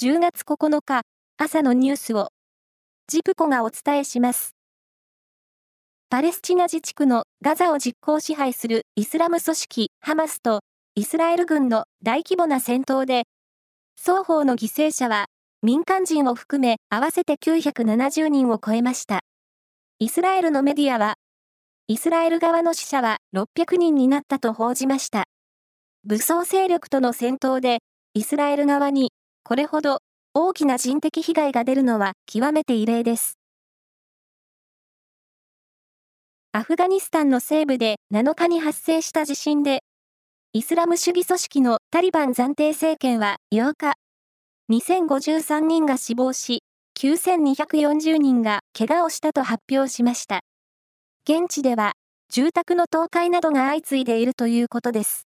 10月9日朝のニュースをジプコがお伝えします。パレスチナ自治区のガザを実効支配するイスラム組織ハマスとイスラエル軍の大規模な戦闘で双方の犠牲者は民間人を含め合わせて970人を超えました。イスラエルのメディアはイスラエル側の死者は600人になったと報じました。武装勢力との戦闘でイスラエル側にこれほど大きな人的被害が出るのは極めて異例です。アフガニスタンの西部で7日に発生した地震で、イスラム主義組織のタリバン暫定政権は8日、2053人が死亡し、9240人が怪我をしたと発表しました。現地では、住宅の倒壊などが相次いでいるということです。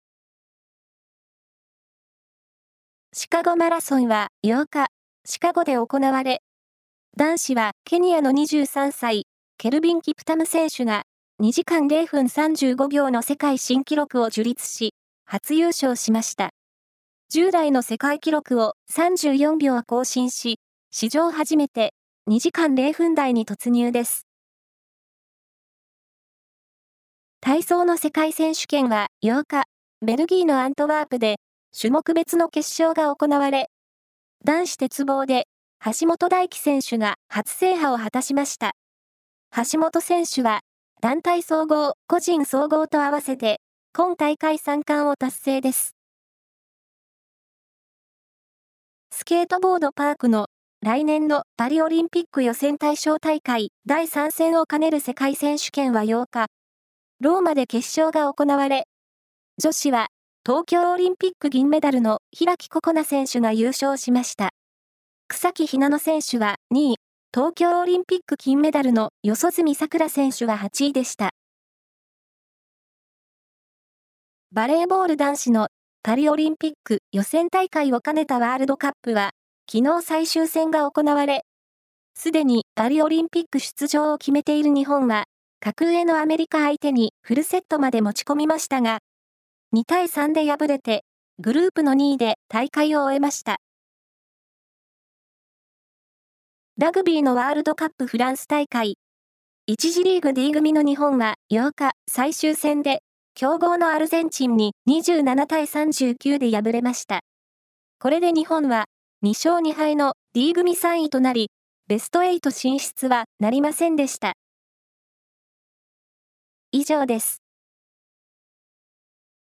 シカゴマラソンは8日、シカゴで行われ、男子はケニアの23歳、ケルビン・キプタム選手が2時間0分35秒の世界新記録を樹立し、初優勝しました。従来の世界記録を34秒更新し、史上初めて2時間0分台に突入です。体操の世界選手権は8日、ベルギーのアントワープで種目別の決勝が行われ、男子鉄棒で橋本大輝選手が初制覇を果たしました。橋本選手は団体総合、個人総合と合わせて今大会3冠を達成です。スケートボードパークの来年のパリオリンピック予選対象大会第3戦を兼ねる世界選手権は8日、ローマで決勝が行われ、女子は東京オリンピック銀メダルの平木心奈選手が優勝しました。草木ひなの選手は2位、東京オリンピック金メダルの四十住さくら選手は8位でした。バレーボール男子のパリオリンピック予選大会を兼ねたワールドカップは、昨日最終戦が行われ、すでにパリオリンピック出場を決めている日本は、格上のアメリカ相手にフルセットまで持ち込みましたが、2対3で敗れて、グループの2位で大会を終えました。ラグビーのワールドカップフランス大会。1次リーグ D 組の日本は8日最終戦で強豪のアルゼンチンに27対39で敗れました。これで日本は2勝2敗の D 組3位となり、ベスト8進出はなりませんでした。以上です。